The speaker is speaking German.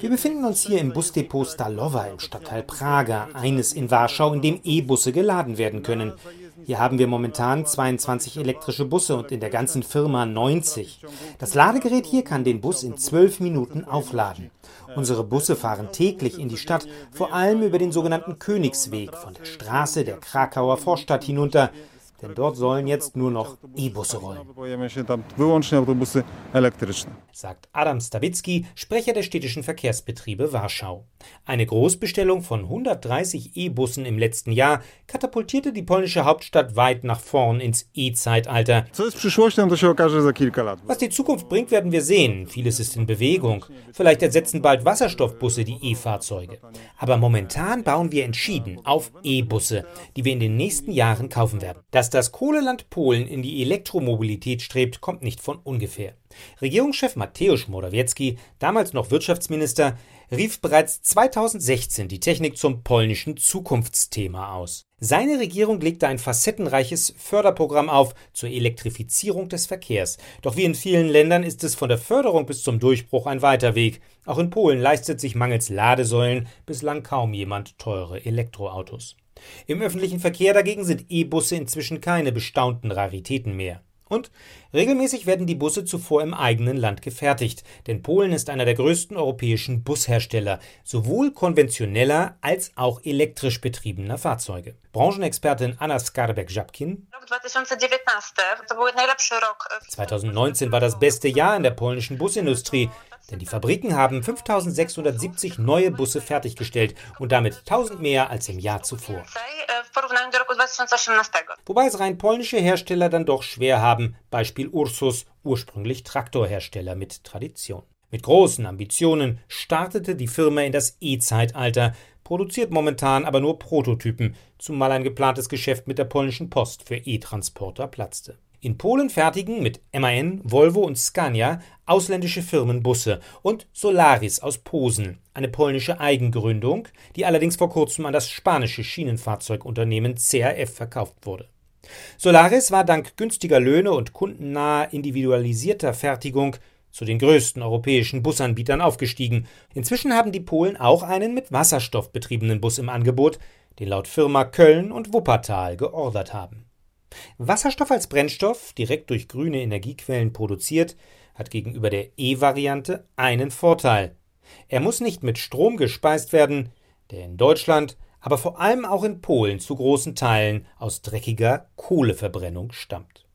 Wir befinden uns hier im Busdepot Stalowa im Stadtteil Praga, eines in Warschau, in dem E-Busse geladen werden können. Hier haben wir momentan 22 elektrische Busse und in der ganzen Firma 90. Das Ladegerät hier kann den Bus in 12 Minuten aufladen. Unsere Busse fahren täglich in die Stadt, vor allem über den sogenannten Königsweg von der Straße der Krakauer Vorstadt hinunter denn dort sollen jetzt nur noch E-Busse rollen. Sagt Adam Stawicki, Sprecher der städtischen Verkehrsbetriebe Warschau. Eine Großbestellung von 130 E-Bussen im letzten Jahr katapultierte die polnische Hauptstadt weit nach vorn ins E-Zeitalter. Was die Zukunft bringt, werden wir sehen. Vieles ist in Bewegung. Vielleicht ersetzen bald Wasserstoffbusse die E-Fahrzeuge. Aber momentan bauen wir entschieden auf E-Busse, die wir in den nächsten Jahren kaufen werden. Das dass das Kohleland Polen in die Elektromobilität strebt, kommt nicht von ungefähr. Regierungschef Mateusz Morawiecki, damals noch Wirtschaftsminister, rief bereits 2016 die Technik zum polnischen Zukunftsthema aus. Seine Regierung legte ein facettenreiches Förderprogramm auf zur Elektrifizierung des Verkehrs. Doch wie in vielen Ländern ist es von der Förderung bis zum Durchbruch ein weiter Weg. Auch in Polen leistet sich mangels Ladesäulen bislang kaum jemand teure Elektroautos. Im öffentlichen Verkehr dagegen sind E-Busse inzwischen keine bestaunten Raritäten mehr. Und regelmäßig werden die Busse zuvor im eigenen Land gefertigt, denn Polen ist einer der größten europäischen Bushersteller, sowohl konventioneller als auch elektrisch betriebener Fahrzeuge. Branchenexpertin Anna Skarbek-Żabkin 2019 war das beste Jahr in der polnischen Busindustrie, denn die Fabriken haben 5670 neue Busse fertiggestellt und damit 1000 mehr als im Jahr zuvor. Wobei es rein polnische Hersteller dann doch schwer haben, Beispiel Ursus, ursprünglich Traktorhersteller mit Tradition. Mit großen Ambitionen startete die Firma in das E-Zeitalter, produziert momentan aber nur Prototypen, zumal ein geplantes Geschäft mit der polnischen Post für E-Transporter platzte. In Polen fertigen mit MAN, Volvo und Scania ausländische Firmen Busse und Solaris aus Posen, eine polnische Eigengründung, die allerdings vor kurzem an das spanische Schienenfahrzeugunternehmen CAF verkauft wurde. Solaris war dank günstiger Löhne und kundennaher individualisierter Fertigung zu den größten europäischen Busanbietern aufgestiegen. Inzwischen haben die Polen auch einen mit Wasserstoff betriebenen Bus im Angebot, den laut Firma Köln und Wuppertal geordert haben. Wasserstoff als Brennstoff, direkt durch grüne Energiequellen produziert, hat gegenüber der E-Variante einen Vorteil. Er muss nicht mit Strom gespeist werden, der in Deutschland, aber vor allem auch in Polen zu großen Teilen aus dreckiger Kohleverbrennung stammt.